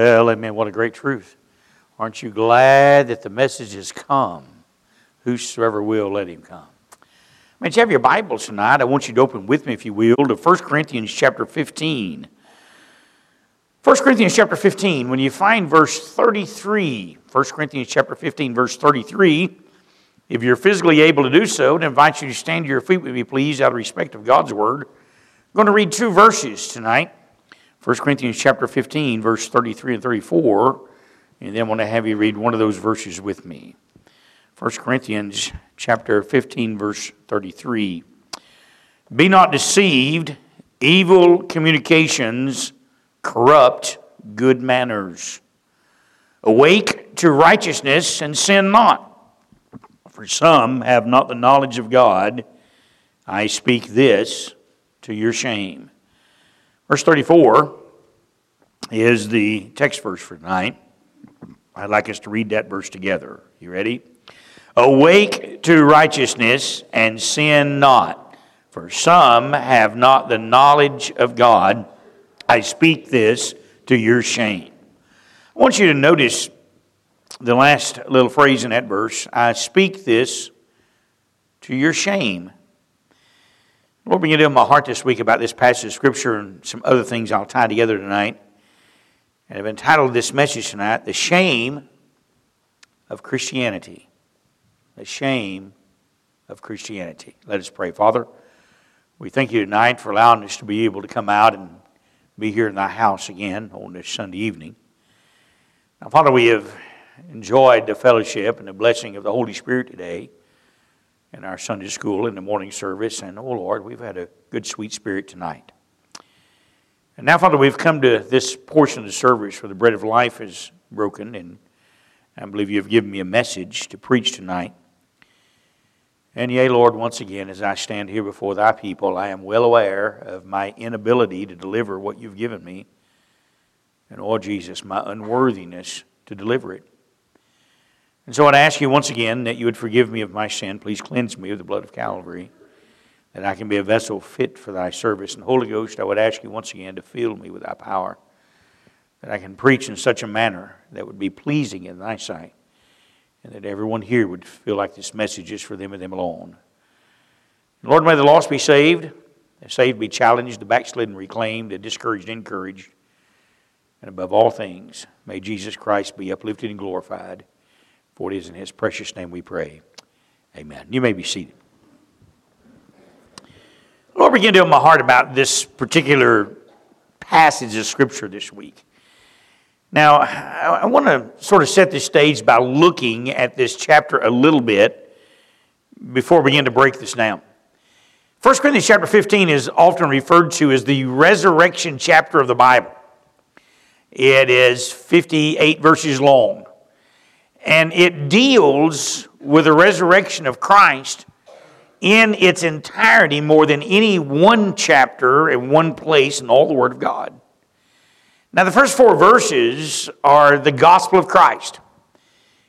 Well, amen. What a great truth. Aren't you glad that the message has come? Whosoever will, let him come. I mean, you have your Bibles tonight. I want you to open with me, if you will, to 1 Corinthians chapter 15. 1 Corinthians chapter 15, when you find verse 33, 1 Corinthians chapter 15, verse 33, if you're physically able to do so, I invite you to stand to your feet with me, please, out of respect of God's word. I'm going to read two verses tonight. 1 Corinthians chapter 15, verse 33 and 34, and then I want to have you read one of those verses with me. 1 Corinthians chapter 15, verse 33. Be not deceived, evil communications corrupt good manners. Awake to righteousness and sin not. For some have not the knowledge of God. I speak this to your shame. Verse 34 is the text verse for tonight. I'd like us to read that verse together. You ready? Awake to righteousness and sin not, for some have not the knowledge of God. I speak this to your shame. I want you to notice the last little phrase in that verse I speak this to your shame. Lord, begin to my heart this week about this passage of Scripture and some other things I'll tie together tonight. And I've entitled this message tonight, The Shame of Christianity. The Shame of Christianity. Let us pray. Father, we thank you tonight for allowing us to be able to come out and be here in thy house again on this Sunday evening. Now, Father, we have enjoyed the fellowship and the blessing of the Holy Spirit today in our Sunday school in the morning service. And, oh Lord, we've had a good, sweet spirit tonight. And now, Father, we've come to this portion of the service where the bread of life is broken, and I believe you've given me a message to preach tonight. And yea, Lord, once again, as I stand here before thy people, I am well aware of my inability to deliver what you've given me. And, oh, Jesus, my unworthiness to deliver it. And so I'd ask you once again that you would forgive me of my sin. Please cleanse me with the blood of Calvary, that I can be a vessel fit for thy service. And Holy Ghost, I would ask you once again to fill me with thy power, that I can preach in such a manner that would be pleasing in thy sight, and that everyone here would feel like this message is for them and them alone. Lord, may the lost be saved, the saved be challenged, the backslidden reclaimed, the discouraged encouraged, and above all things, may Jesus Christ be uplifted and glorified. For it is in his precious name we pray. Amen. You may be seated. Lord, begin to open my heart about this particular passage of Scripture this week. Now, I want to sort of set the stage by looking at this chapter a little bit before we begin to break this down. 1 Corinthians chapter 15 is often referred to as the resurrection chapter of the Bible. It is 58 verses long and it deals with the resurrection of Christ in its entirety more than any one chapter in one place in all the Word of God. Now, the first four verses are the gospel of Christ.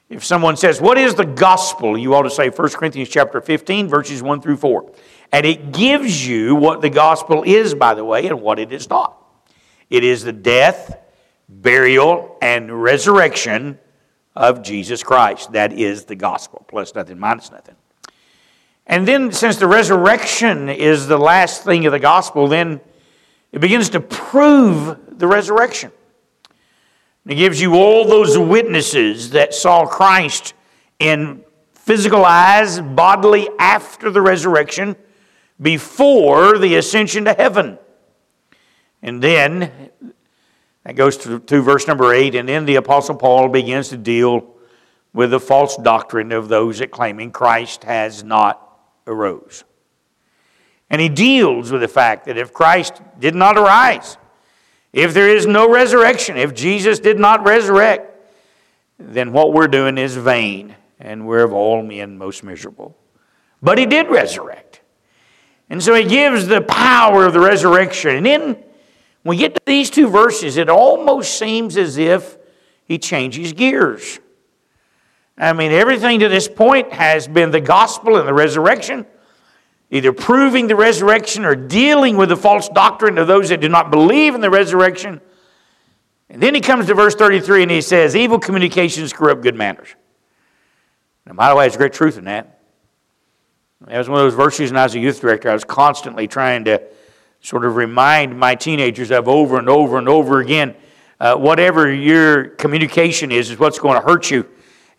If someone says, What is the gospel? you ought to say 1 Corinthians chapter 15, verses 1 through 4. And it gives you what the gospel is, by the way, and what it is not. It is the death, burial, and resurrection of Jesus Christ. That is the gospel, plus nothing, minus nothing. And then, since the resurrection is the last thing of the gospel, then it begins to prove the resurrection. It gives you all those witnesses that saw Christ in physical eyes, bodily after the resurrection, before the ascension to heaven. And then that goes to, to verse number 8, and then the Apostle Paul begins to deal with the false doctrine of those that claiming Christ has not arose. And he deals with the fact that if Christ did not arise, if there is no resurrection, if Jesus did not resurrect, then what we're doing is vain, and we're of all men most miserable. But he did resurrect. And so he gives the power of the resurrection. And then when we get to these two verses, it almost seems as if he changes gears. I mean, everything to this point has been the gospel and the resurrection, either proving the resurrection or dealing with the false doctrine of those that do not believe in the resurrection. And then he comes to verse 33 and he says, Evil communications corrupt good manners. Now, by the way, there's great truth in that. That was one of those verses when I was a youth director. I was constantly trying to sort of remind my teenagers of over and over and over again uh, whatever your communication is, is what's going to hurt you.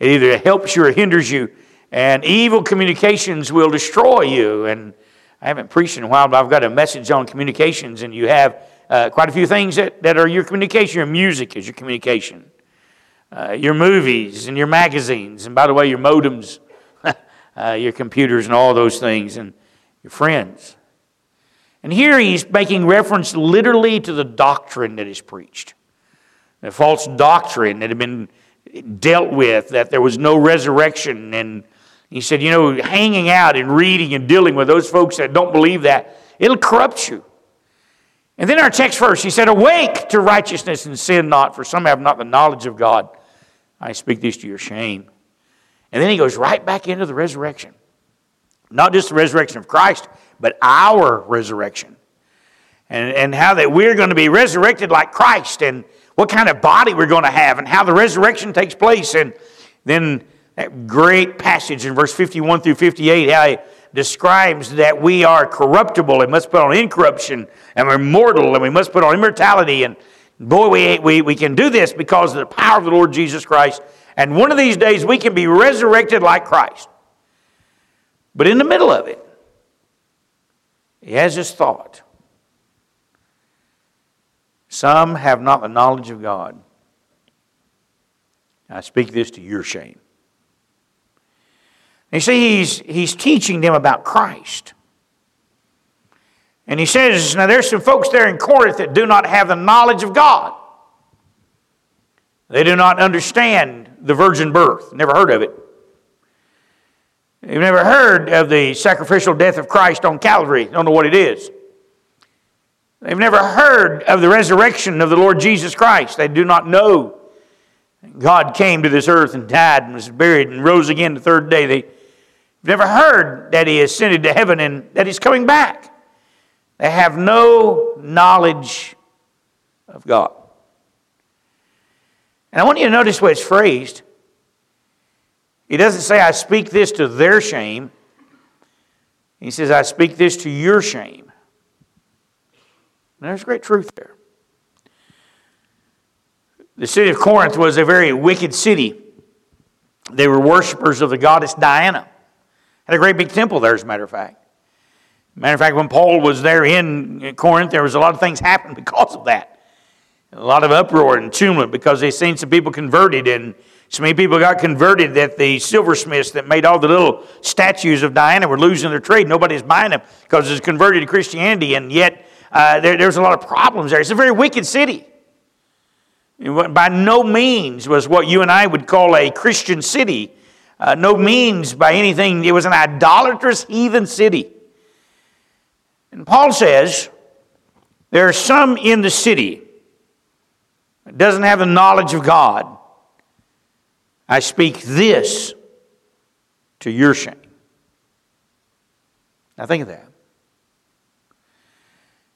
It either helps you or hinders you. And evil communications will destroy you. And I haven't preached in a while, but I've got a message on communications, and you have uh, quite a few things that, that are your communication. Your music is your communication, uh, your movies and your magazines, and by the way, your modems, uh, your computers, and all those things, and your friends. And here he's making reference literally to the doctrine that is preached the false doctrine that had been dealt with, that there was no resurrection. And he said, you know, hanging out and reading and dealing with those folks that don't believe that, it'll corrupt you. And then our text verse, he said, Awake to righteousness and sin not, for some have not the knowledge of God. I speak this to your shame. And then he goes right back into the resurrection. Not just the resurrection of Christ, but our resurrection. And, and how that we're going to be resurrected like Christ. And what kind of body we're going to have and how the resurrection takes place. And then that great passage in verse 51 through 58, how he describes that we are corruptible and must put on incorruption, and we're mortal and we must put on immortality. And boy, we, we, we can do this because of the power of the Lord Jesus Christ. And one of these days we can be resurrected like Christ. But in the middle of it, he has this thought some have not the knowledge of God. I speak this to your shame. You see, he's, he's teaching them about Christ. And he says, now there's some folks there in Corinth that do not have the knowledge of God. They do not understand the virgin birth, never heard of it. They've never heard of the sacrificial death of Christ on Calvary, don't know what it is. They've never heard of the resurrection of the Lord Jesus Christ. They do not know God came to this earth and died and was buried and rose again the third day. They've never heard that He ascended to heaven and that He's coming back. They have no knowledge of God. And I want you to notice the it's phrased. He doesn't say, I speak this to their shame. He says, I speak this to your shame. And there's great truth there. The city of Corinth was a very wicked city. They were worshippers of the goddess Diana. Had a great big temple there, as a matter of fact. Matter of fact, when Paul was there in Corinth, there was a lot of things happened because of that. A lot of uproar and tumult because they seen some people converted, and so many people got converted that the silversmiths that made all the little statues of Diana were losing their trade. Nobody's buying them because it's converted to Christianity, and yet uh, there, there's a lot of problems there. It's a very wicked city. By no means was what you and I would call a Christian city. Uh, no means by anything. It was an idolatrous heathen city. And Paul says there are some in the city that doesn't have the knowledge of God. I speak this to your shame. Now think of that.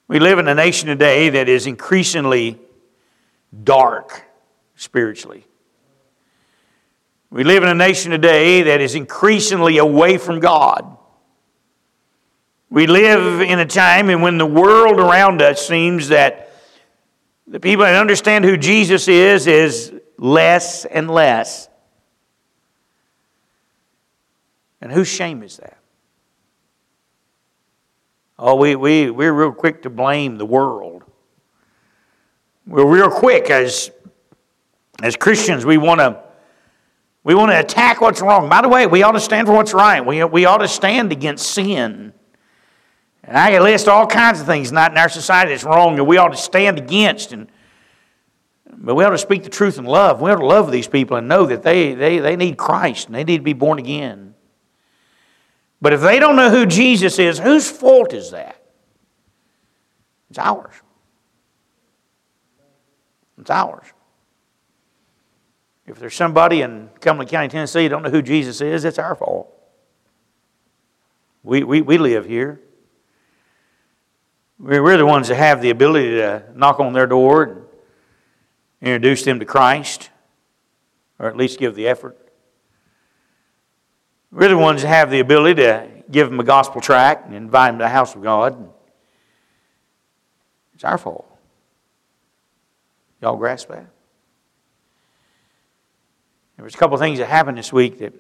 We live in a nation today that is increasingly dark spiritually. We live in a nation today that is increasingly away from God. We live in a time and when the world around us seems that the people that understand who Jesus is is less and less. And whose shame is that? Oh, we, we, we're real quick to blame the world. We're real quick as, as Christians, we want to we want to attack what's wrong. By the way, we ought to stand for what's right. We, we ought to stand against sin. And I can list all kinds of things not in our society that's wrong that we ought to stand against. And, but we ought to speak the truth in love. We ought to love these people and know that they, they, they need Christ and they need to be born again. But if they don't know who Jesus is, whose fault is that? It's ours. It's ours. If there's somebody in Cumberland County, Tennessee, don't know who Jesus is, it's our fault. We, we, we live here. We're the ones that have the ability to knock on their door and introduce them to Christ, or at least give the effort. We're the ones that have the ability to give them a gospel tract and invite them to the house of God. It's our fault. Y'all grasp that? There was a couple of things that happened this week that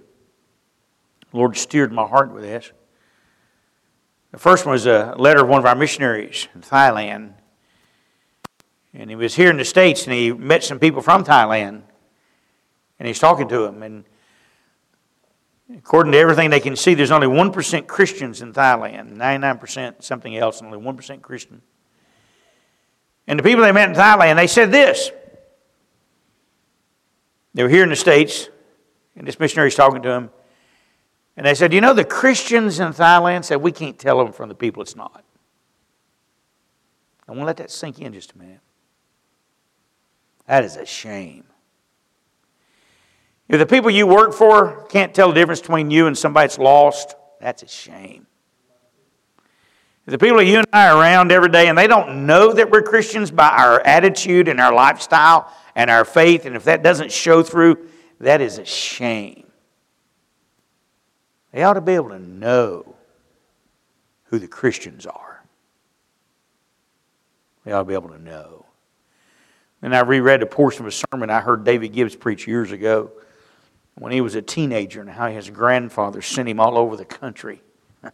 Lord steered my heart with this. The first one was a letter of one of our missionaries in Thailand. And he was here in the States and he met some people from Thailand. And he's talking to them. And according to everything they can see, there's only 1% Christians in Thailand, 99% something else, and only 1% Christian. And the people they met in Thailand, they said this. They were here in the States, and this missionary is talking to them. And they said, You know, the Christians in Thailand said, We can't tell them from the people it's not. I want to let that sink in just a minute. That is a shame. If the people you work for can't tell the difference between you and somebody that's lost, that's a shame. If the people you and I are around every day and they don't know that we're Christians by our attitude and our lifestyle and our faith, and if that doesn't show through, that is a shame. They ought to be able to know who the Christians are. They ought to be able to know. And I reread a portion of a sermon I heard David Gibbs preach years ago when he was a teenager and how his grandfather sent him all over the country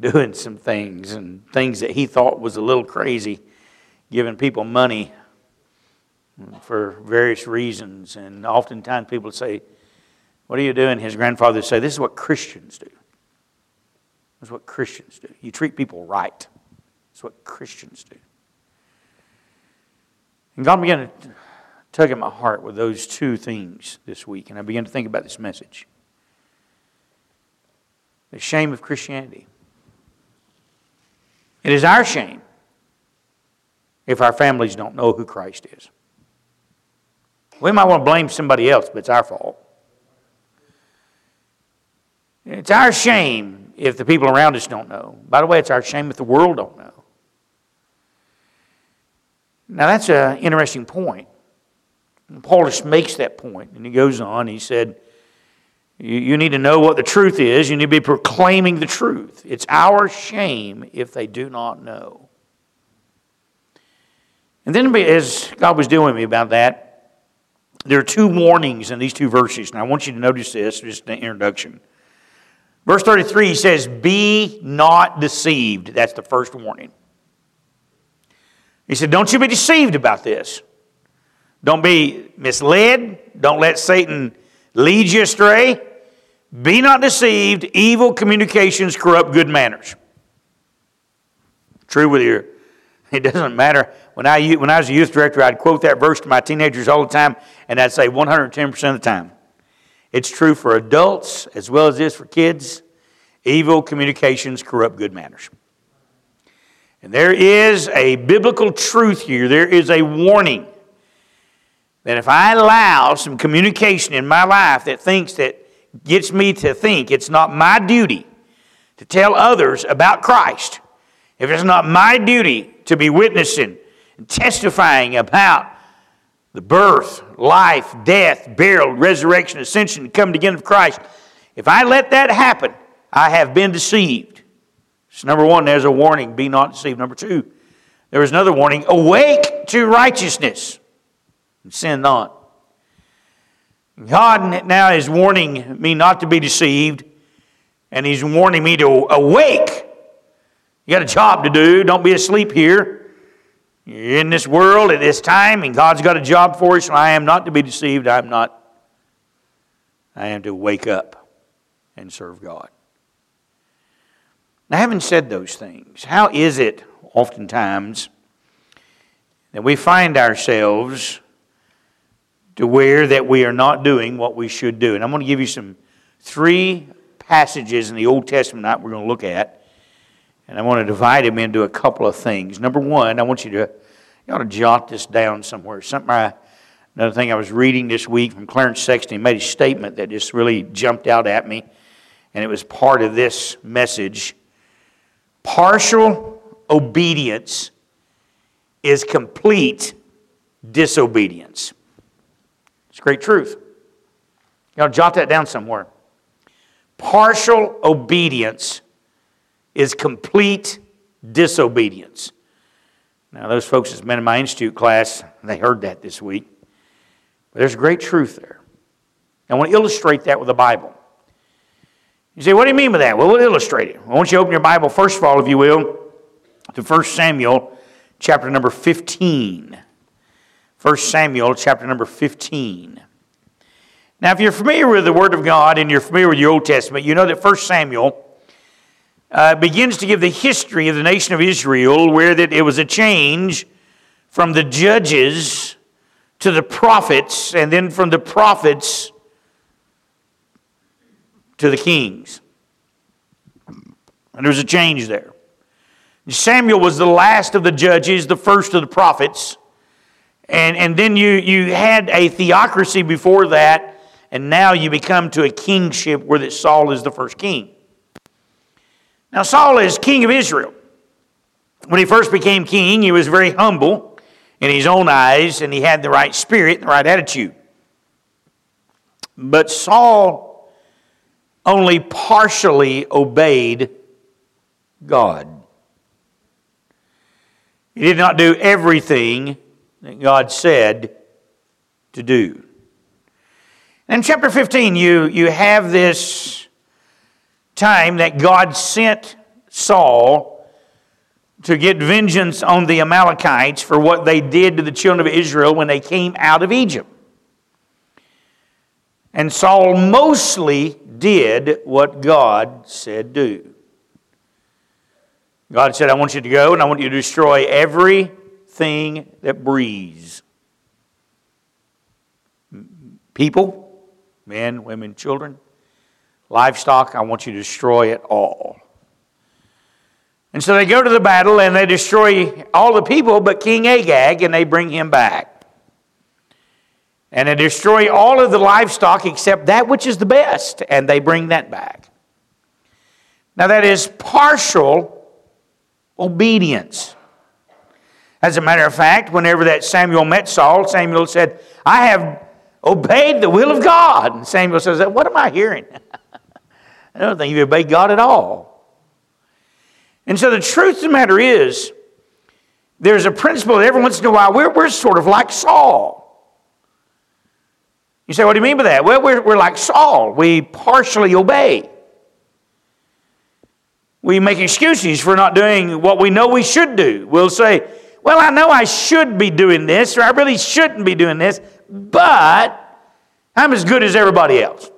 doing some things and things that he thought was a little crazy, giving people money for various reasons. And oftentimes people would say, what are you doing? His grandfather would say, This is what Christians do. This is what Christians do. You treat people right. That's what Christians do. And God began to tug at my heart with those two things this week, and I began to think about this message. The shame of Christianity. It is our shame if our families don't know who Christ is. We might want to blame somebody else, but it's our fault. It's our shame if the people around us don't know. By the way, it's our shame if the world don't know. Now, that's an interesting point. Paul just makes that point, and he goes on. He said, You need to know what the truth is. You need to be proclaiming the truth. It's our shame if they do not know. And then, as God was dealing with me about that, there are two warnings in these two verses, and I want you to notice this, just an introduction. Verse 33 he says, Be not deceived. That's the first warning. He said, Don't you be deceived about this. Don't be misled. Don't let Satan lead you astray. Be not deceived. Evil communications corrupt good manners. True with you. It doesn't matter. When I, when I was a youth director, I'd quote that verse to my teenagers all the time, and I'd say 110% of the time. It's true for adults as well as it is for kids. Evil communications corrupt good manners. And there is a biblical truth here. There is a warning that if I allow some communication in my life that thinks that gets me to think it's not my duty to tell others about Christ, if it's not my duty to be witnessing and testifying about the birth, life, death, burial, resurrection, ascension, and coming again of Christ, if I let that happen, I have been deceived. So, number one, there's a warning be not deceived. Number two, there is another warning awake to righteousness and sin not. God now is warning me not to be deceived, and He's warning me to awake. You got a job to do. Don't be asleep here. You're in this world at this time, and God's got a job for us, so I am not to be deceived. I'm not. I am to wake up and serve God. Now, having said those things, how is it oftentimes that we find ourselves to where that we are not doing what we should do? And I'm going to give you some three passages in the Old Testament that we're going to look at and I want to divide them into a couple of things. Number one, I want you to, you ought to jot this down somewhere. Something I, another thing I was reading this week from Clarence Sexton, he made a statement that just really jumped out at me, and it was part of this message. Partial obedience is complete disobedience. It's great truth. You know, jot that down somewhere. Partial obedience is complete disobedience. Now, those folks that's been in my institute class, they heard that this week. But there's great truth there. I want to illustrate that with the Bible. You say, what do you mean by that? Well, we'll illustrate it. I want you to open your Bible, first of all, if you will, to 1 Samuel chapter number 15. 1 Samuel chapter number 15. Now, if you're familiar with the Word of God and you're familiar with your Old Testament, you know that 1 Samuel uh, begins to give the history of the nation of Israel, where that it was a change from the judges to the prophets, and then from the prophets to the kings. And there was a change there. Samuel was the last of the judges, the first of the prophets. And, and then you, you had a theocracy before that, and now you become to a kingship where that Saul is the first king. Now, Saul is king of Israel. When he first became king, he was very humble in his own eyes, and he had the right spirit and the right attitude. But Saul only partially obeyed God. He did not do everything that God said to do. In chapter 15, you, you have this time that God sent Saul to get vengeance on the Amalekites for what they did to the children of Israel when they came out of Egypt. And Saul mostly did what God said do. God said, I want you to go and I want you to destroy everything that breathes. People, men, women, children, livestock, I want you to destroy it all. And so they go to the battle and they destroy all the people but King Agag and they bring him back. And they destroy all of the livestock except that which is the best, and they bring that back. Now, that is partial obedience. As a matter of fact, whenever that Samuel met Saul, Samuel said, I have obeyed the will of God. And Samuel says, What am I hearing? I don't think you've obeyed God at all. And so the truth of the matter is, there's a principle that every once in a while we're, we're sort of like Saul. You say, what do you mean by that? Well, we're, we're like Saul. We partially obey. We make excuses for not doing what we know we should do. We'll say, well, I know I should be doing this, or I really shouldn't be doing this, but I'm as good as everybody else.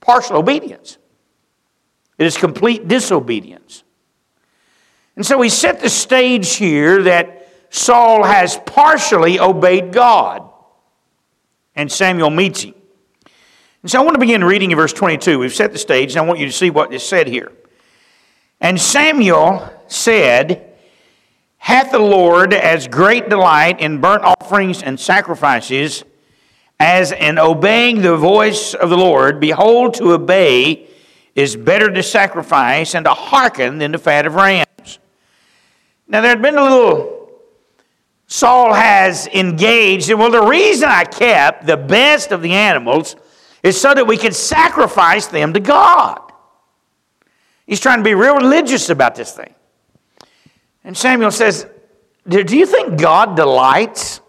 Partial obedience. It is complete disobedience. And so we set the stage here that Saul has partially obeyed God. And Samuel meets him. And so I want to begin reading in verse 22. We've set the stage, and I want you to see what is said here. And Samuel said, Hath the Lord as great delight in burnt offerings and sacrifices as in obeying the voice of the Lord? Behold, to obey is better to sacrifice, and to hearken than the fat of rams. Now, there had been a little, Saul has engaged, and well, the reason I kept the best of the animals is so that we could sacrifice them to God. He's trying to be real religious about this thing. And Samuel says, Do you think God delights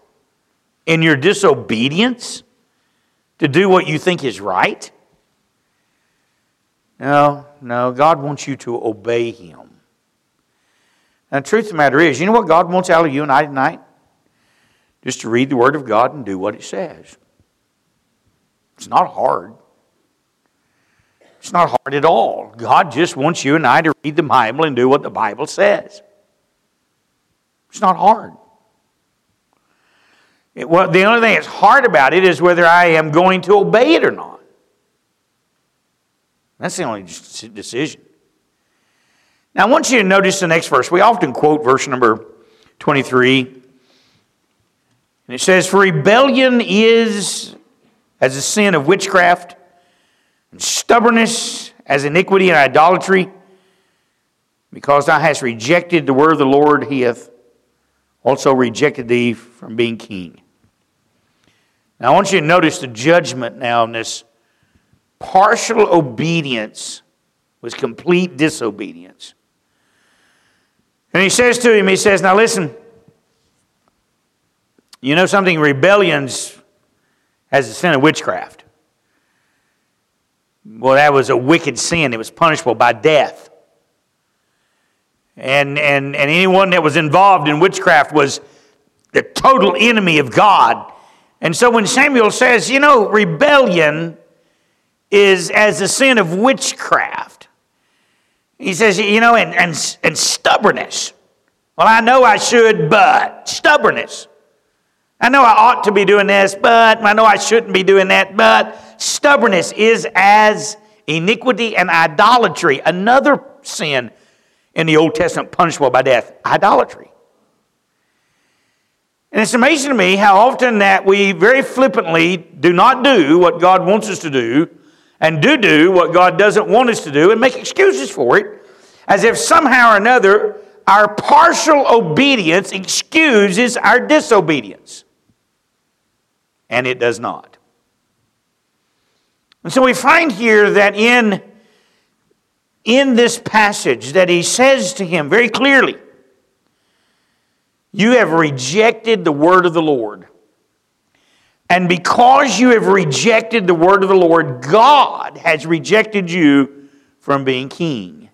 in your disobedience to do what you think is right? No, no. God wants you to obey Him. And the truth of the matter is, you know what God wants out of you and I tonight? Just to read the Word of God and do what it says. It's not hard. It's not hard at all. God just wants you and I to read the Bible and do what the Bible says. It's not hard. It, well, the only thing that's hard about it is whether I am going to obey it or not. That's the only decision. Now, I want you to notice the next verse. We often quote verse number 23. And it says, For rebellion is as a sin of witchcraft, and stubbornness as iniquity and idolatry. Because thou hast rejected the word of the Lord, he hath also rejected thee from being king. Now, I want you to notice the judgment now in this partial obedience was complete disobedience. And he says to him, he says, Now listen, you know something? Rebellions has a sin of witchcraft. Well, that was a wicked sin. It was punishable by death. And, and, and anyone that was involved in witchcraft was the total enemy of God. And so when Samuel says, you know, rebellion is as a sin of witchcraft, he says, you know, and, and, and stubbornness. Well, I know I should, but stubbornness. I know I ought to be doing this, but I know I shouldn't be doing that, but stubbornness is as iniquity and idolatry, another sin in the Old Testament punishable by death idolatry. And it's amazing to me how often that we very flippantly do not do what God wants us to do and do do what God doesn't want us to do and make excuses for it as if somehow or another our partial obedience excuses our disobedience. And it does not. And so we find here that in in this passage that he says to him very clearly, You have rejected the word of the Lord. And because you have rejected the word of the Lord, God has rejected you from being king.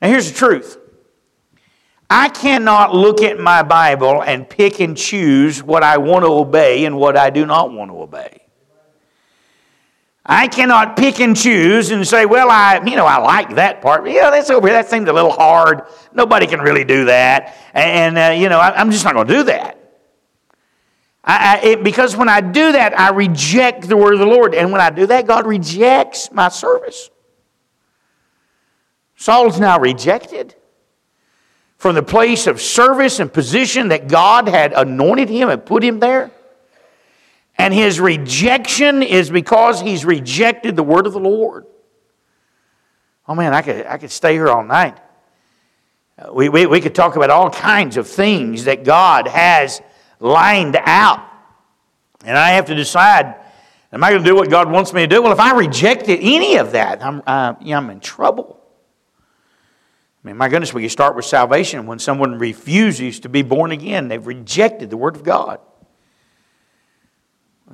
Now, here's the truth I cannot look at my Bible and pick and choose what I want to obey and what I do not want to obey. I cannot pick and choose and say, well, I, you know, I like that part. Yeah, that's over here. That seems a little hard. Nobody can really do that. And, uh, you know, I, am just not going to do that. I, I, it, because when I do that, I reject the word of the Lord. And when I do that, God rejects my service. Saul's now rejected from the place of service and position that God had anointed him and put him there. And his rejection is because he's rejected the word of the Lord. Oh man, I could, I could stay here all night. We, we, we could talk about all kinds of things that God has lined out. And I have to decide am I going to do what God wants me to do? Well, if I rejected any of that, I'm, uh, I'm in trouble. I mean, my goodness, we can start with salvation. When someone refuses to be born again, they've rejected the Word of God.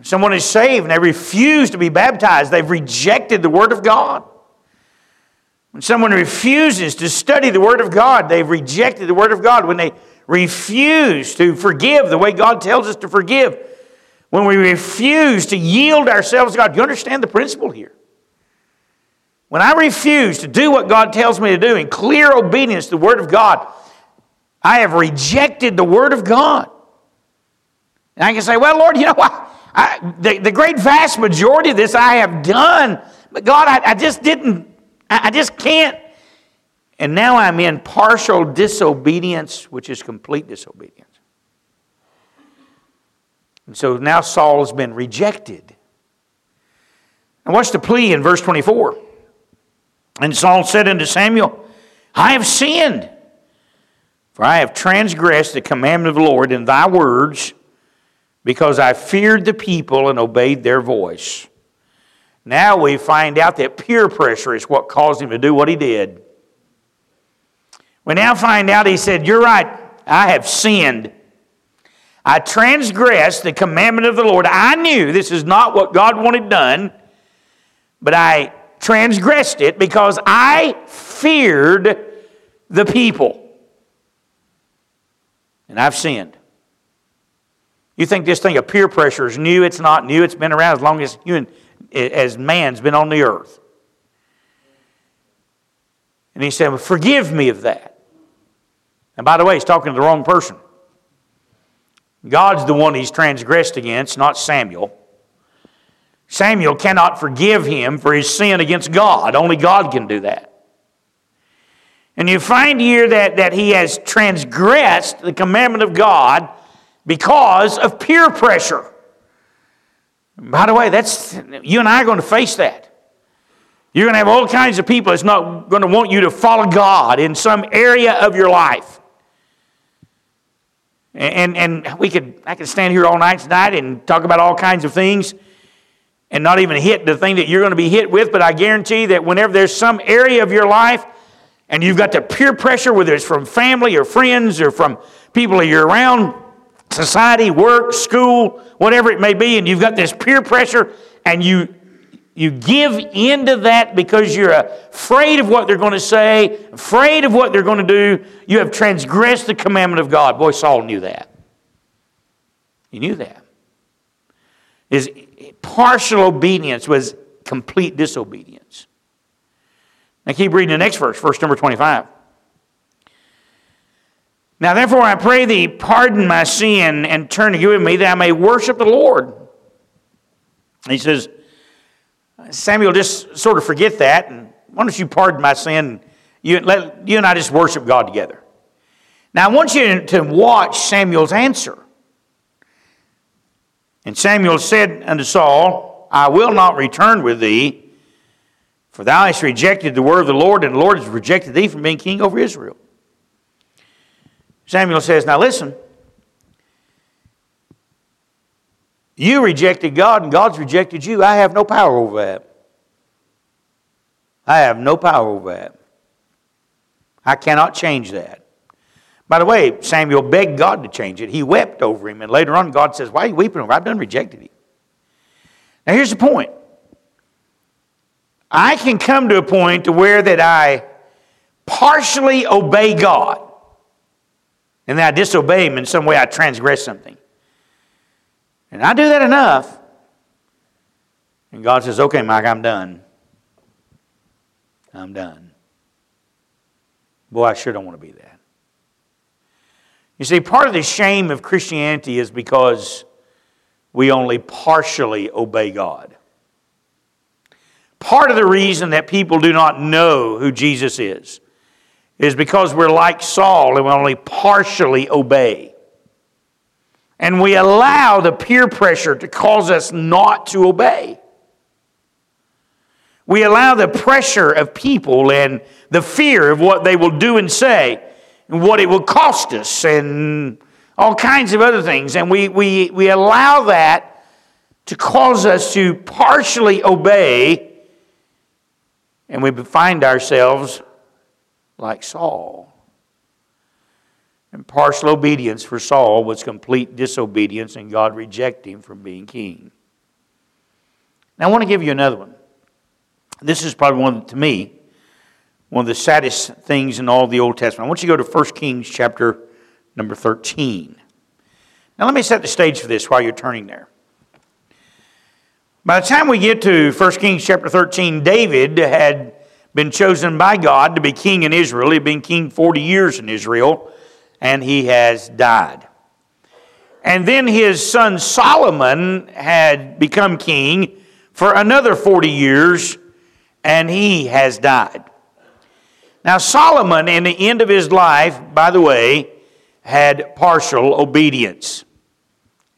Someone is saved and they refuse to be baptized, they've rejected the Word of God. When someone refuses to study the Word of God, they've rejected the Word of God. When they refuse to forgive the way God tells us to forgive, when we refuse to yield ourselves to God, do you understand the principle here? When I refuse to do what God tells me to do in clear obedience to the Word of God, I have rejected the Word of God. And I can say, well, Lord, you know what? I, the, the great vast majority of this I have done, but God, I, I just didn't, I, I just can't. And now I'm in partial disobedience, which is complete disobedience. And so now Saul has been rejected. And what's the plea in verse 24? And Saul said unto Samuel, I have sinned, for I have transgressed the commandment of the Lord in thy words because I feared the people and obeyed their voice. Now we find out that peer pressure is what caused him to do what he did. We now find out he said, You're right, I have sinned. I transgressed the commandment of the Lord. I knew this is not what God wanted done, but I transgressed it because I feared the people. And I've sinned. You think this thing of peer pressure is new? It's not new. It's been around as long as human, as man's been on the earth. And he said, well, Forgive me of that. And by the way, he's talking to the wrong person. God's the one he's transgressed against, not Samuel. Samuel cannot forgive him for his sin against God. Only God can do that. And you find here that, that he has transgressed the commandment of God because of peer pressure. By the way, that's you and I are going to face that. You're going to have all kinds of people that's not going to want you to follow God in some area of your life. And, and we could, I could stand here all night tonight and talk about all kinds of things and not even hit the thing that you're going to be hit with, but I guarantee that whenever there's some area of your life and you've got the peer pressure, whether it's from family or friends or from people that you're around, society, work, school, whatever it may be, and you've got this peer pressure and you you give into that because you're afraid of what they're going to say, afraid of what they're going to do. You have transgressed the commandment of God. Boy, Saul knew that. He knew that. His partial obedience was complete disobedience. Now keep reading the next verse, verse number 25. Now therefore I pray thee, pardon my sin and turn you with me that I may worship the Lord. He says, Samuel, just sort of forget that, and why don't you pardon my sin? You, let, you and I just worship God together. Now, I want you to watch Samuel's answer. And Samuel said unto Saul, I will not return with thee, for thou hast rejected the word of the Lord, and the Lord has rejected thee from being king over Israel. Samuel says, Now listen, You rejected God and God's rejected you. I have no power over that. I have no power over that. I cannot change that. By the way, Samuel begged God to change it. He wept over him. And later on, God says, Why are you weeping over? I've done rejected him. Now, here's the point. I can come to a point to where that I partially obey God, and then I disobey him in some way, I transgress something. And I do that enough. And God says, okay, Mike, I'm done. I'm done. Boy, I sure don't want to be that. You see, part of the shame of Christianity is because we only partially obey God. Part of the reason that people do not know who Jesus is is because we're like Saul and we only partially obey and we allow the peer pressure to cause us not to obey. We allow the pressure of people and the fear of what they will do and say and what it will cost us and all kinds of other things. And we, we, we allow that to cause us to partially obey, and we find ourselves like Saul. And partial obedience for Saul was complete disobedience, and God rejected him from being king. Now, I want to give you another one. This is probably one, to me, one of the saddest things in all the Old Testament. I want you to go to 1 Kings chapter number 13. Now, let me set the stage for this while you're turning there. By the time we get to 1 Kings chapter 13, David had been chosen by God to be king in Israel. He had been king 40 years in Israel and he has died. And then his son Solomon had become king for another 40 years, and he has died. Now, Solomon, in the end of his life, by the way, had partial obedience.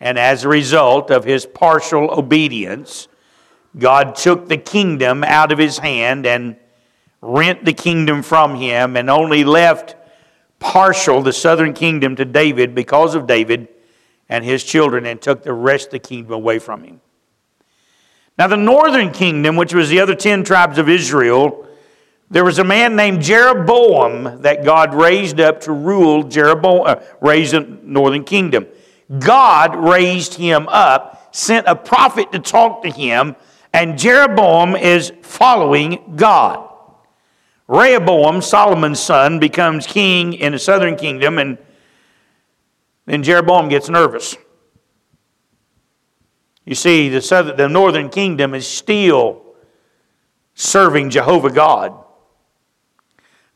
And as a result of his partial obedience, God took the kingdom out of his hand and rent the kingdom from him and only left partial the southern kingdom to David because of David and his children and took the rest of the kingdom away from him. Now, the northern kingdom, which was the other 10 tribes of Israel, there was a man named Jeroboam that God raised up to rule Jeroboam, uh, raise the northern kingdom. God raised him up, sent a prophet to talk to him, and Jeroboam is following God. Rehoboam, Solomon's son, becomes king in the southern kingdom, and then Jeroboam gets nervous. You see, the, southern, the northern kingdom is still serving Jehovah God.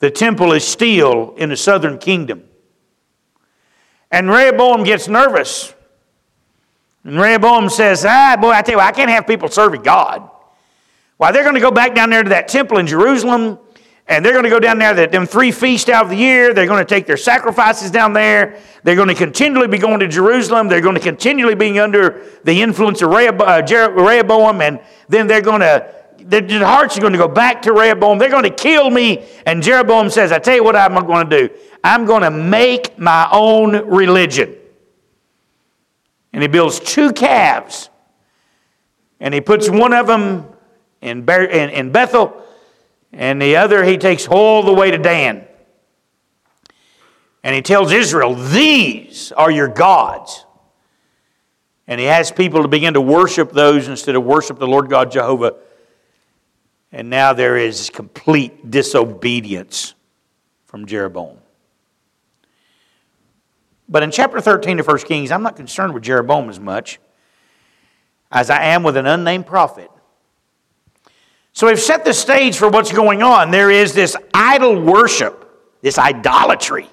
The temple is still in the southern kingdom. And Rehoboam gets nervous. And Rehoboam says, Ah, boy, I tell you what, I can't have people serving God. Why, they're going to go back down there to that temple in Jerusalem and they're going to go down there, them three feasts out of the year. They're going to take their sacrifices down there. They're going to continually be going to Jerusalem. They're going to continually be under the influence of uh, Rehoboam. And then they're going to, their hearts are going to go back to Rehoboam. They're going to kill me. And Jeroboam says, I tell you what I'm going to do. I'm going to make my own religion. And he builds two calves. And he puts one of them in Bethel, and the other he takes all the way to Dan. And he tells Israel, These are your gods. And he has people to begin to worship those instead of worship the Lord God Jehovah. And now there is complete disobedience from Jeroboam. But in chapter 13 of 1 Kings, I'm not concerned with Jeroboam as much as I am with an unnamed prophet. So we've set the stage for what's going on. There is this idol worship, this idolatry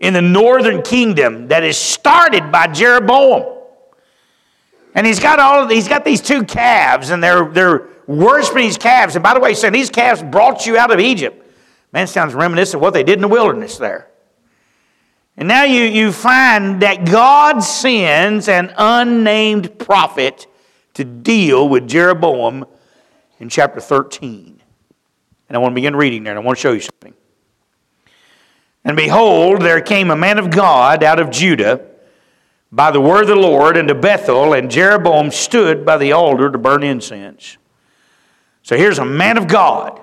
in the northern kingdom that is started by Jeroboam. And he's got all of, he's got these two calves, and they're they're worshiping these calves. And by the way, he's saying these calves brought you out of Egypt. Man, sounds reminiscent of what they did in the wilderness there. And now you, you find that God sends an unnamed prophet to deal with Jeroboam in chapter 13. And I want to begin reading there, and I want to show you something. And behold, there came a man of God out of Judah by the word of the Lord into Bethel, and Jeroboam stood by the altar to burn incense. So here's a man of God,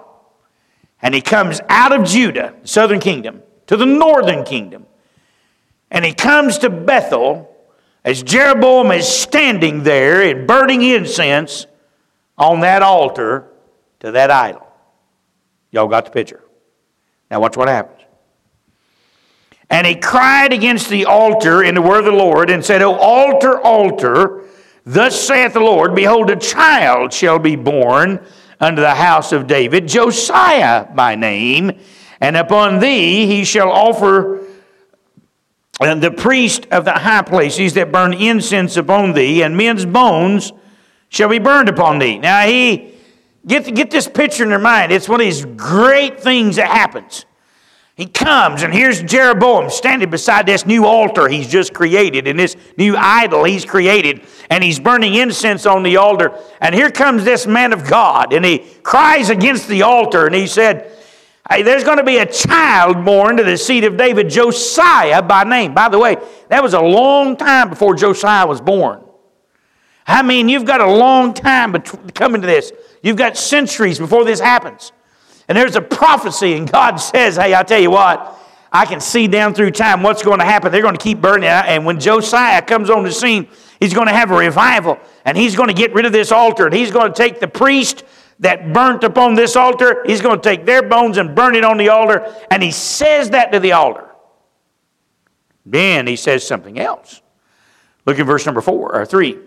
and he comes out of Judah, the southern kingdom, to the northern kingdom. And he comes to Bethel as Jeroboam is standing there and burning incense on that altar to that idol. Y'all got the picture. Now, watch what happens. And he cried against the altar in the word of the Lord and said, O altar, altar, thus saith the Lord, Behold, a child shall be born unto the house of David, Josiah by name, and upon thee he shall offer the priest of the high places that burn incense upon thee, and men's bones shall be burned upon thee. Now he get, get this picture in your mind. It's one of these great things that happens. He comes, and here's Jeroboam standing beside this new altar he's just created, and this new idol he's created, and he's burning incense on the altar. And here comes this man of God, and he cries against the altar, and he said, Hey, there's going to be a child born to the seed of David, Josiah by name. By the way, that was a long time before Josiah was born. I mean, you've got a long time coming to this. You've got centuries before this happens. And there's a prophecy, and God says, Hey, I'll tell you what, I can see down through time what's going to happen. They're going to keep burning out. And when Josiah comes on the scene, he's going to have a revival. And he's going to get rid of this altar. And he's going to take the priest that burnt upon this altar, he's going to take their bones and burn it on the altar. And he says that to the altar. Then he says something else. Look at verse number four or three.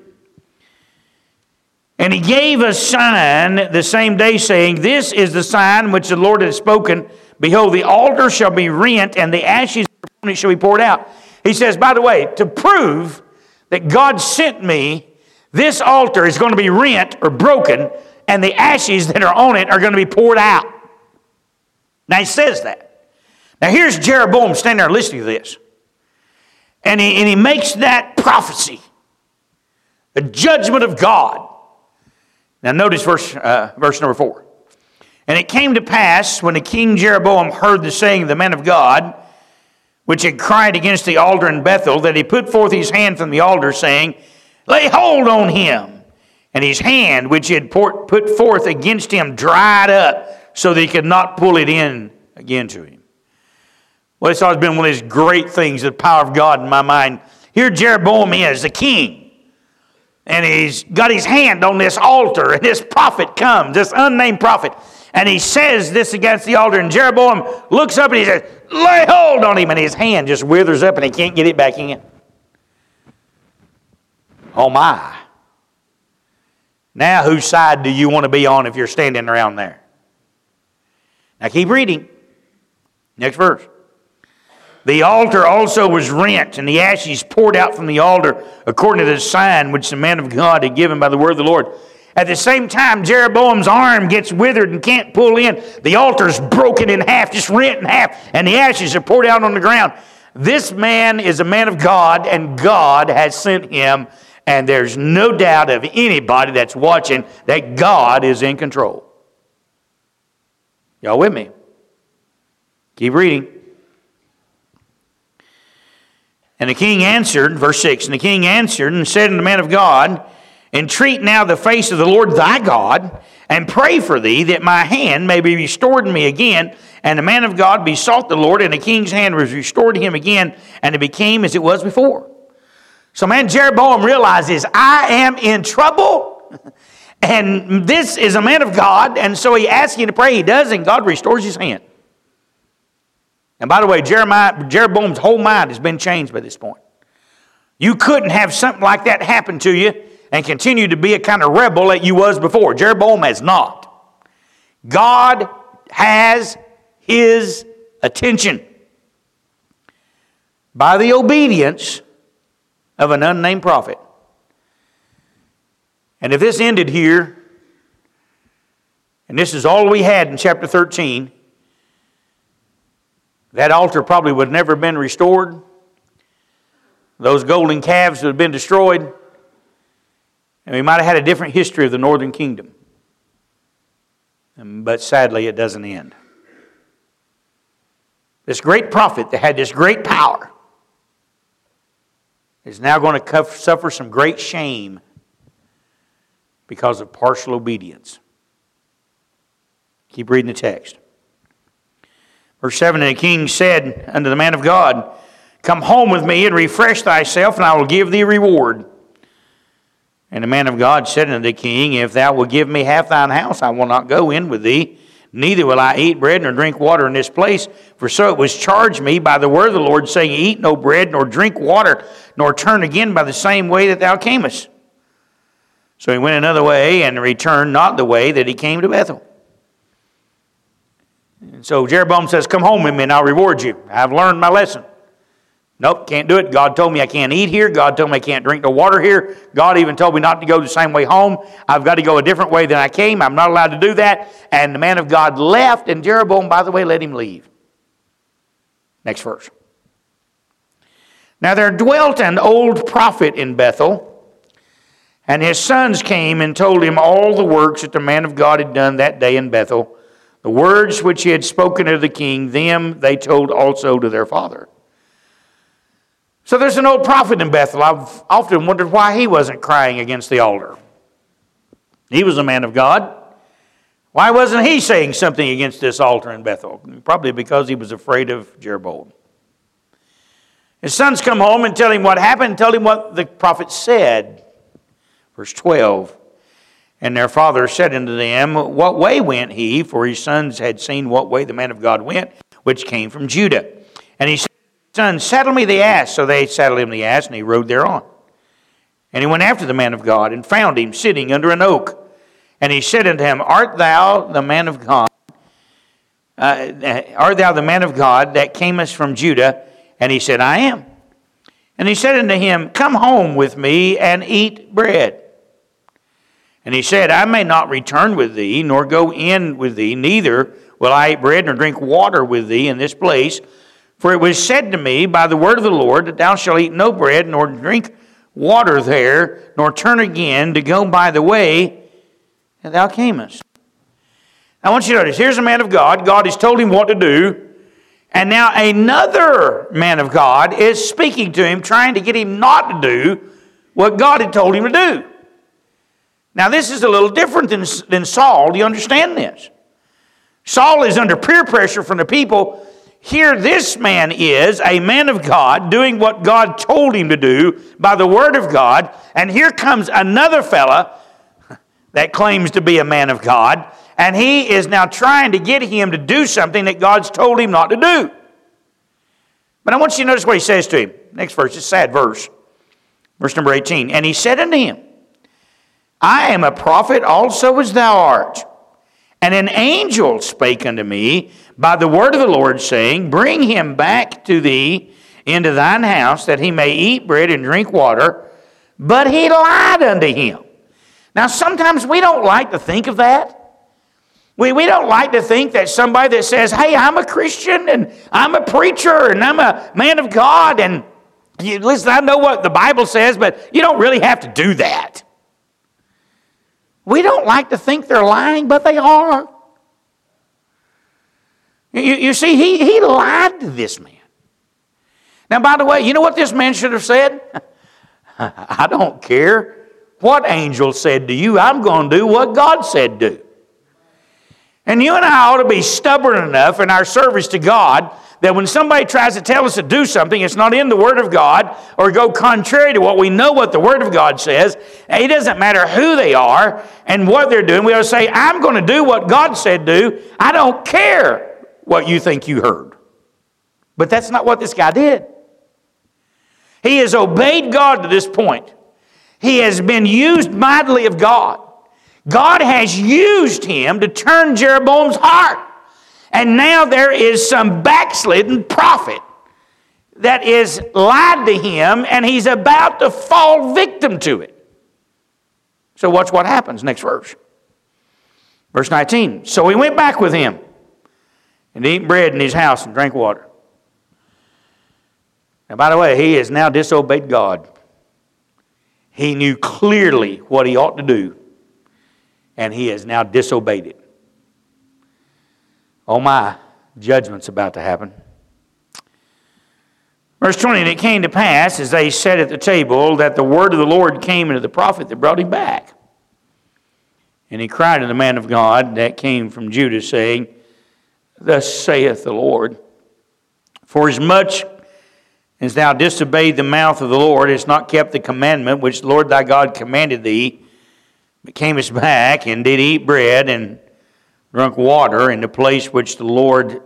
And he gave a sign the same day, saying, This is the sign which the Lord has spoken. Behold, the altar shall be rent, and the ashes upon it shall be poured out. He says, by the way, to prove that God sent me, this altar is going to be rent or broken, and the ashes that are on it are going to be poured out. Now he says that. Now here's Jeroboam standing there listening to this. And he, and he makes that prophecy, the judgment of God. Now, notice verse, uh, verse number four. And it came to pass when the king Jeroboam heard the saying of the man of God, which had cried against the altar in Bethel, that he put forth his hand from the altar, saying, Lay hold on him. And his hand, which he had put forth against him, dried up, so that he could not pull it in again to him. Well, it's always been one of these great things, the power of God in my mind. Here Jeroboam is, the king and he's got his hand on this altar, and this prophet comes, this unnamed prophet, and he says this against the altar, and Jeroboam looks up and he says, Lay hold on him, and his hand just withers up and he can't get it back in. Oh my. Now, whose side do you want to be on if you're standing around there? Now, keep reading. Next verse. The altar also was rent, and the ashes poured out from the altar according to the sign which the man of God had given by the word of the Lord. At the same time, Jeroboam's arm gets withered and can't pull in. The altar's broken in half, just rent in half, and the ashes are poured out on the ground. This man is a man of God, and God has sent him, and there's no doubt of anybody that's watching that God is in control. Y'all with me? Keep reading. And the king answered, verse 6 And the king answered and said unto the man of God, Entreat now the face of the Lord thy God, and pray for thee that my hand may be restored to me again. And the man of God besought the Lord, and the king's hand was restored to him again, and it became as it was before. So, man, Jeroboam realizes, I am in trouble. and this is a man of God. And so he asks him to pray. He does, and God restores his hand. And by the way, Jeremiah, Jeroboam's whole mind has been changed by this point. You couldn't have something like that happen to you and continue to be a kind of rebel that you was before. Jeroboam has not. God has his attention by the obedience of an unnamed prophet. And if this ended here, and this is all we had in chapter 13, that altar probably would never have been restored. Those golden calves would have been destroyed. And we might have had a different history of the northern kingdom. But sadly, it doesn't end. This great prophet that had this great power is now going to suffer some great shame because of partial obedience. Keep reading the text. Verse 7 And the king said unto the man of God, Come home with me and refresh thyself, and I will give thee reward. And the man of God said unto the king, If thou wilt give me half thine house, I will not go in with thee, neither will I eat bread nor drink water in this place. For so it was charged me by the word of the Lord, saying, Eat no bread, nor drink water, nor turn again by the same way that thou camest. So he went another way and returned not the way that he came to Bethel. And so Jeroboam says, Come home with me and I'll reward you. I've learned my lesson. Nope, can't do it. God told me I can't eat here. God told me I can't drink the water here. God even told me not to go the same way home. I've got to go a different way than I came. I'm not allowed to do that. And the man of God left, and Jeroboam, by the way, let him leave. Next verse. Now there dwelt an old prophet in Bethel, and his sons came and told him all the works that the man of God had done that day in Bethel. The words which he had spoken to the king, them they told also to their father. So there's an old prophet in Bethel. I've often wondered why he wasn't crying against the altar. He was a man of God. Why wasn't he saying something against this altar in Bethel? Probably because he was afraid of Jeroboam. His sons come home and tell him what happened, tell him what the prophet said. Verse 12. And their father said unto them, What way went he? For his sons had seen what way the man of God went, which came from Judah. And he said, Son, saddle me the ass. So they saddled him the ass, and he rode thereon. And he went after the man of God, and found him sitting under an oak. And he said unto him, Art thou the man of God? Uh, art thou the man of God that camest from Judah? And he said, I am. And he said unto him, Come home with me and eat bread. And he said, I may not return with thee, nor go in with thee, neither will I eat bread nor drink water with thee in this place. For it was said to me by the word of the Lord that thou shalt eat no bread nor drink water there, nor turn again to go by the way that thou camest. I want you to notice here's a man of God. God has told him what to do. And now another man of God is speaking to him, trying to get him not to do what God had told him to do. Now, this is a little different than, than Saul. Do you understand this? Saul is under peer pressure from the people. Here, this man is a man of God doing what God told him to do by the word of God. And here comes another fella that claims to be a man of God. And he is now trying to get him to do something that God's told him not to do. But I want you to notice what he says to him. Next verse, it's a sad verse. Verse number 18. And he said unto him, I am a prophet also as thou art. And an angel spake unto me by the word of the Lord, saying, Bring him back to thee into thine house, that he may eat bread and drink water. But he lied unto him. Now, sometimes we don't like to think of that. We, we don't like to think that somebody that says, Hey, I'm a Christian and I'm a preacher and I'm a man of God, and you, listen, I know what the Bible says, but you don't really have to do that. We don't like to think they're lying, but they are. You, you see, he, he lied to this man. Now, by the way, you know what this man should have said? I don't care what angel said to you, I'm going to do what God said do. And you and I ought to be stubborn enough in our service to God that when somebody tries to tell us to do something, it's not in the Word of God or go contrary to what we know what the Word of God says. It doesn't matter who they are and what they're doing. We ought to say, I'm going to do what God said do. I don't care what you think you heard. But that's not what this guy did. He has obeyed God to this point. He has been used mightily of God. God has used him to turn Jeroboam's heart. And now there is some backslidden prophet that is lied to him, and he's about to fall victim to it. So, watch what happens. Next verse. Verse 19. So he went back with him and ate bread in his house and drank water. Now, by the way, he has now disobeyed God. He knew clearly what he ought to do, and he has now disobeyed it. Oh my, judgment's about to happen. Verse 20, and it came to pass as they sat at the table that the word of the Lord came into the prophet that brought him back. And he cried to the man of God that came from Judah, saying, Thus saith the Lord, For as much as thou disobeyed the mouth of the Lord, hast not kept the commandment which the Lord thy God commanded thee, but camest back and did eat bread and drunk water in the place which the Lord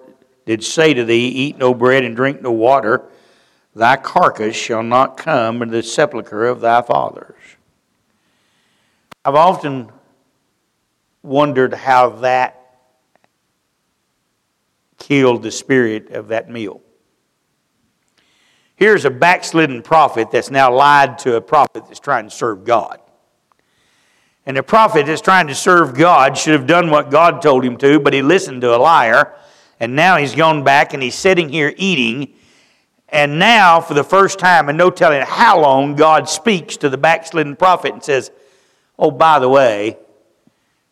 did say to thee, Eat no bread and drink no water, thy carcass shall not come into the sepulchre of thy fathers. I've often wondered how that killed the spirit of that meal. Here's a backslidden prophet that's now lied to a prophet that's trying to serve God. And the prophet that's trying to serve God should have done what God told him to, but he listened to a liar. And now he's gone back and he's sitting here eating. And now, for the first time, and no telling how long, God speaks to the backslidden prophet and says, Oh, by the way,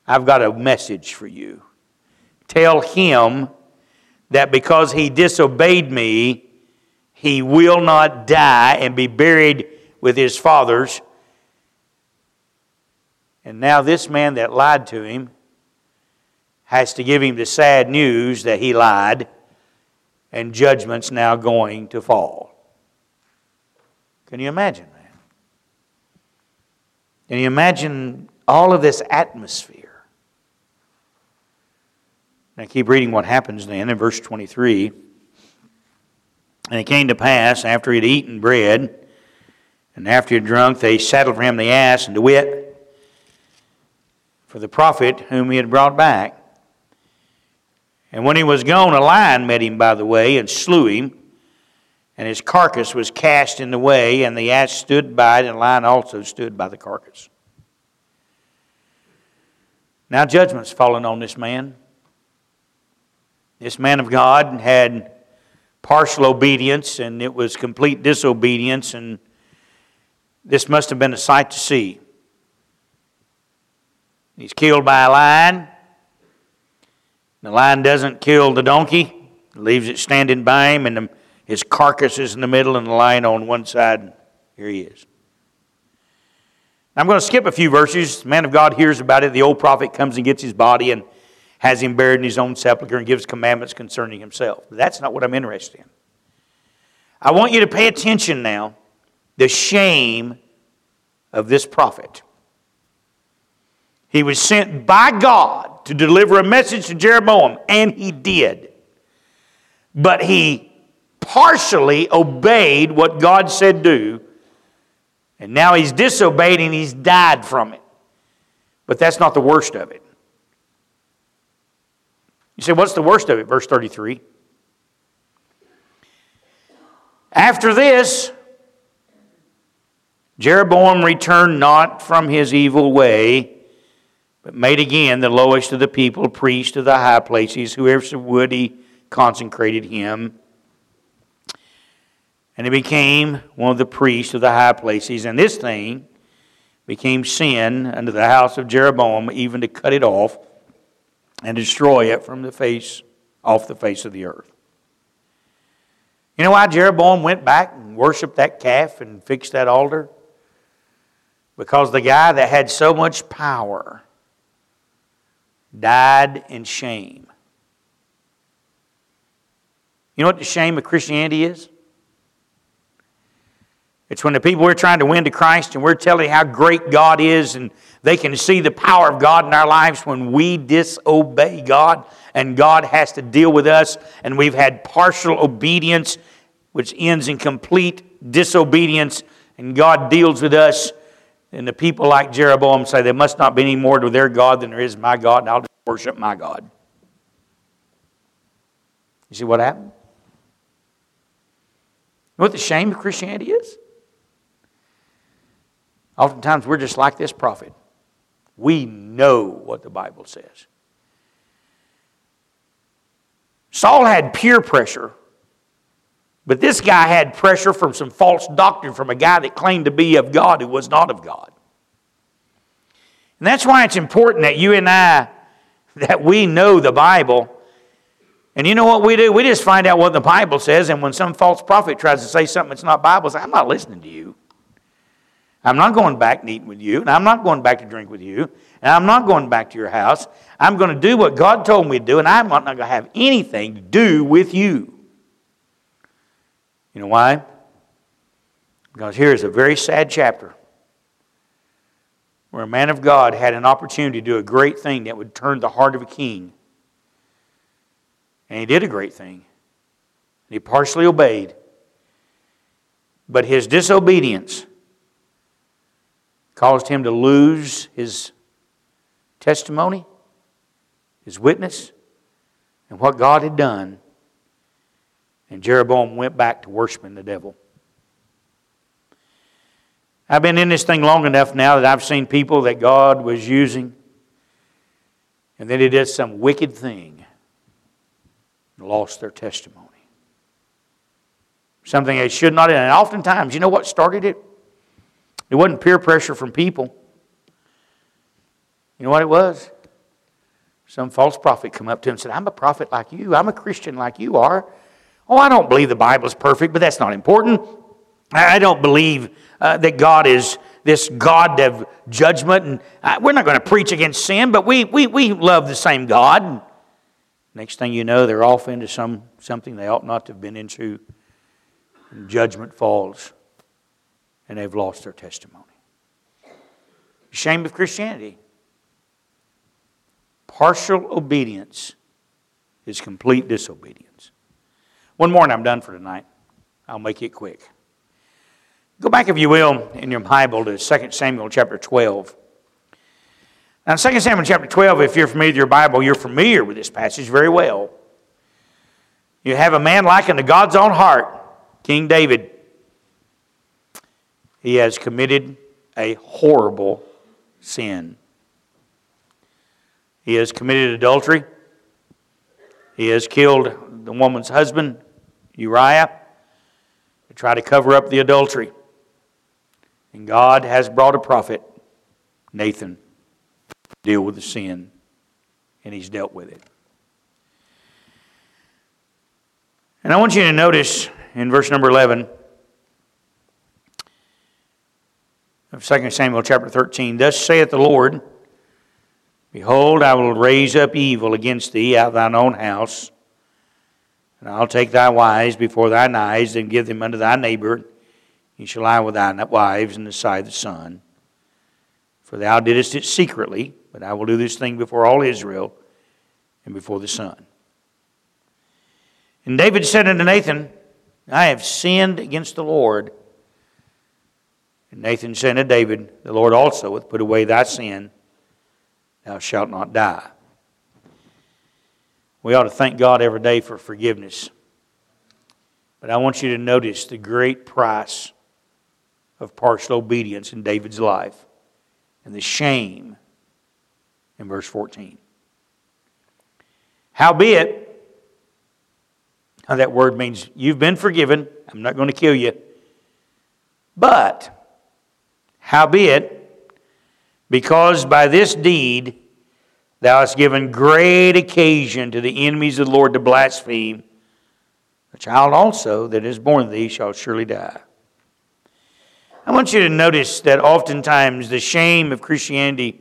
I've got a message for you. Tell him that because he disobeyed me, he will not die and be buried with his fathers and now, this man that lied to him has to give him the sad news that he lied, and judgment's now going to fall. Can you imagine that? Can you imagine all of this atmosphere? Now, keep reading what happens then in verse 23. And it came to pass, after he had eaten bread, and after he had drunk, they saddled for him the ass, and the wit, for the prophet whom he had brought back. And when he was gone, a lion met him by the way and slew him, and his carcass was cast in the way, and the ass stood by it, and the lion also stood by the carcass. Now judgment's fallen on this man. This man of God had partial obedience, and it was complete disobedience, and this must have been a sight to see. He's killed by a lion. The lion doesn't kill the donkey, leaves it standing by him, and the, his carcass is in the middle, and the lion on one side. Here he is. I'm going to skip a few verses. The man of God hears about it. The old prophet comes and gets his body and has him buried in his own sepulchre and gives commandments concerning himself. But that's not what I'm interested in. I want you to pay attention now the shame of this prophet. He was sent by God to deliver a message to Jeroboam, and he did. But he partially obeyed what God said do, and now he's disobeyed and he's died from it. But that's not the worst of it. You say, what's the worst of it? Verse 33. After this, Jeroboam returned not from his evil way but made again the lowest of the people priest of the high places. Whoever would, he consecrated him. And he became one of the priests of the high places. And this thing became sin unto the house of Jeroboam, even to cut it off and destroy it from the face, off the face of the earth. You know why Jeroboam went back and worshiped that calf and fixed that altar? Because the guy that had so much power died in shame. You know what the shame of Christianity is? It's when the people we're trying to win to Christ and we're telling how great God is and they can see the power of God in our lives when we disobey God and God has to deal with us and we've had partial obedience which ends in complete disobedience and God deals with us and the people like Jeroboam say there must not be any more to their God than there is my God and I'll just worship my God. You see what happened? You know what the shame of Christianity is? Oftentimes we're just like this prophet. We know what the Bible says. Saul had peer pressure, but this guy had pressure from some false doctrine from a guy that claimed to be of God who was not of God. And that's why it's important that you and I that we know the Bible. And you know what we do? We just find out what the Bible says, and when some false prophet tries to say something that's not Bible, say, I'm not listening to you. I'm not going back and eating with you, and I'm not going back to drink with you, and I'm not going back to your house. I'm going to do what God told me to do, and I'm not going to have anything to do with you. You know why? Because here is a very sad chapter where a man of God had an opportunity to do a great thing that would turn the heart of a king. And he did a great thing. He partially obeyed. But his disobedience caused him to lose his testimony, his witness, and what God had done. And Jeroboam went back to worshiping the devil. I've been in this thing long enough now that I've seen people that God was using, and then they did some wicked thing and lost their testimony. Something they should not have. And oftentimes, you know what started it? It wasn't peer pressure from people. You know what it was? Some false prophet come up to him and said, I'm a prophet like you. I'm a Christian like you are. Oh, I don't believe the Bible is perfect, but that's not important. I don't believe uh, that God is this God of judgment. And uh, we're not going to preach against sin, but we, we, we love the same God. And next thing you know, they're off into some, something they ought not to have been into. And judgment falls and they've lost their testimony. Shame of Christianity. Partial obedience is complete disobedience. One more and I'm done for tonight. I'll make it quick. Go back, if you will, in your Bible to 2 Samuel chapter 12. Now, 2 Samuel chapter 12, if you're familiar with your Bible, you're familiar with this passage very well. You have a man like unto God's own heart, King David he has committed a horrible sin. He has committed adultery. He has killed the woman's husband, Uriah, to try to cover up the adultery. And God has brought a prophet, Nathan, to deal with the sin, and he's dealt with it. And I want you to notice in verse number 11 of 2 Samuel chapter 13. Thus saith the Lord Behold, I will raise up evil against thee out of thine own house, and I'll take thy wives before thine eyes, and give them unto thy neighbor. He shall lie with thy wives in the sight of the sun. For thou didst it secretly, but I will do this thing before all Israel and before the sun. And David said unto Nathan, I have sinned against the Lord. And Nathan said unto David, The Lord also hath put away thy sin, thou shalt not die. We ought to thank God every day for forgiveness. But I want you to notice the great price of partial obedience in David's life and the shame in verse 14. Howbeit, now that word means you've been forgiven. I'm not going to kill you. But Howbeit, because by this deed thou hast given great occasion to the enemies of the Lord to blaspheme, A child also that is born of thee shall surely die. I want you to notice that oftentimes the shame of Christianity,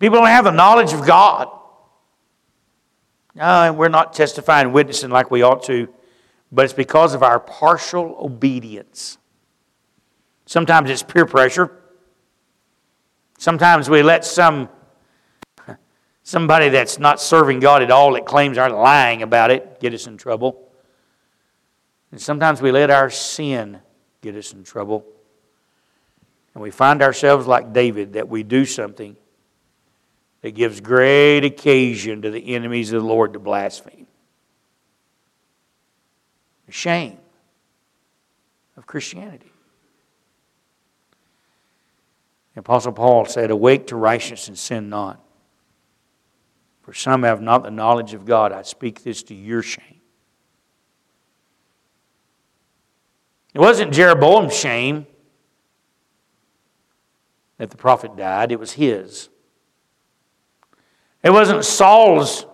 people don't have the knowledge of God. No, we're not testifying, witnessing like we ought to, but it's because of our partial obedience. Sometimes it's peer pressure. Sometimes we let some somebody that's not serving God at all that claims are lying about it get us in trouble. And sometimes we let our sin get us in trouble. And we find ourselves like David that we do something that gives great occasion to the enemies of the Lord to blaspheme. The shame of Christianity. The Apostle Paul said, Awake to righteousness and sin not. For some have not the knowledge of God. I speak this to your shame. It wasn't Jeroboam's shame that the prophet died, it was his. It wasn't Saul's,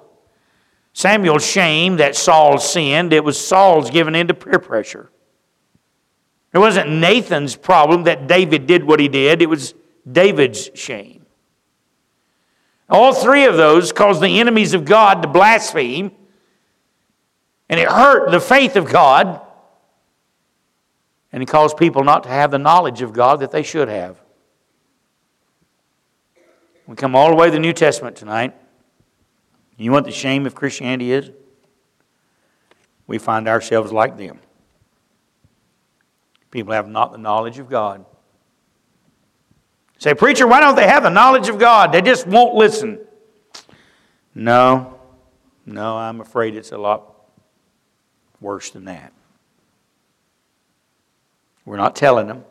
Samuel's shame that Saul sinned, it was Saul's giving in to peer pressure. It wasn't Nathan's problem that David did what he did, it was David's shame. All three of those caused the enemies of God to blaspheme, and it hurt the faith of God, and it caused people not to have the knowledge of God that they should have. We come all the way to the New Testament tonight. You know what the shame of Christianity is? We find ourselves like them. People have not the knowledge of God. Say, preacher, why don't they have the knowledge of God? They just won't listen. No, no, I'm afraid it's a lot worse than that. We're not telling them.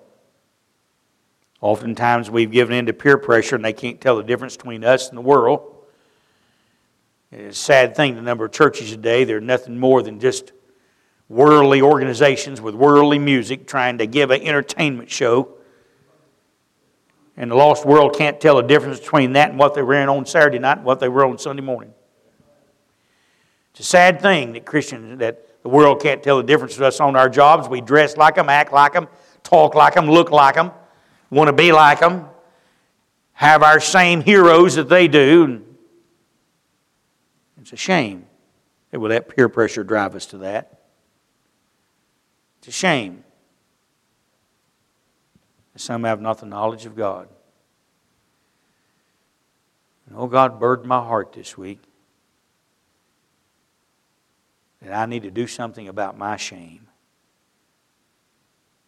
Oftentimes we've given in to peer pressure and they can't tell the difference between us and the world. It's a sad thing, the number of churches today, they're nothing more than just worldly organizations with worldly music trying to give an entertainment show and the lost world can't tell the difference between that and what they were in on Saturday night and what they were on Sunday morning. It's a sad thing that Christians, that the world can't tell the difference with us on our jobs. We dress like them, act like them, talk like them, look like them, want to be like them, have our same heroes that they do. It's a shame that we let peer pressure drive us to that. It's a shame. Some have not the knowledge of God. And oh, God burdened my heart this week that I need to do something about my shame.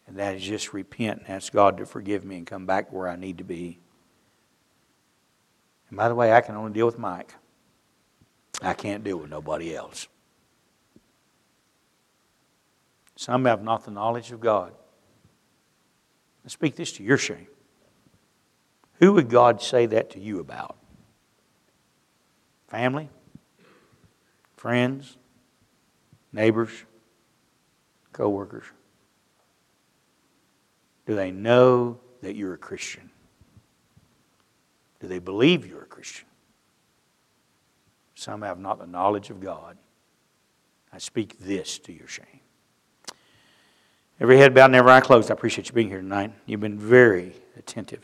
And that is just repent and ask God to forgive me and come back where I need to be. And by the way, I can only deal with Mike. I can't deal with nobody else. Some have not the knowledge of God. I speak this to your shame. Who would God say that to you about? Family? Friends? Neighbors? Co workers? Do they know that you're a Christian? Do they believe you're a Christian? Some have not the knowledge of God. I speak this to your shame. Every head bowed and every eye closed. I appreciate you being here tonight. You've been very attentive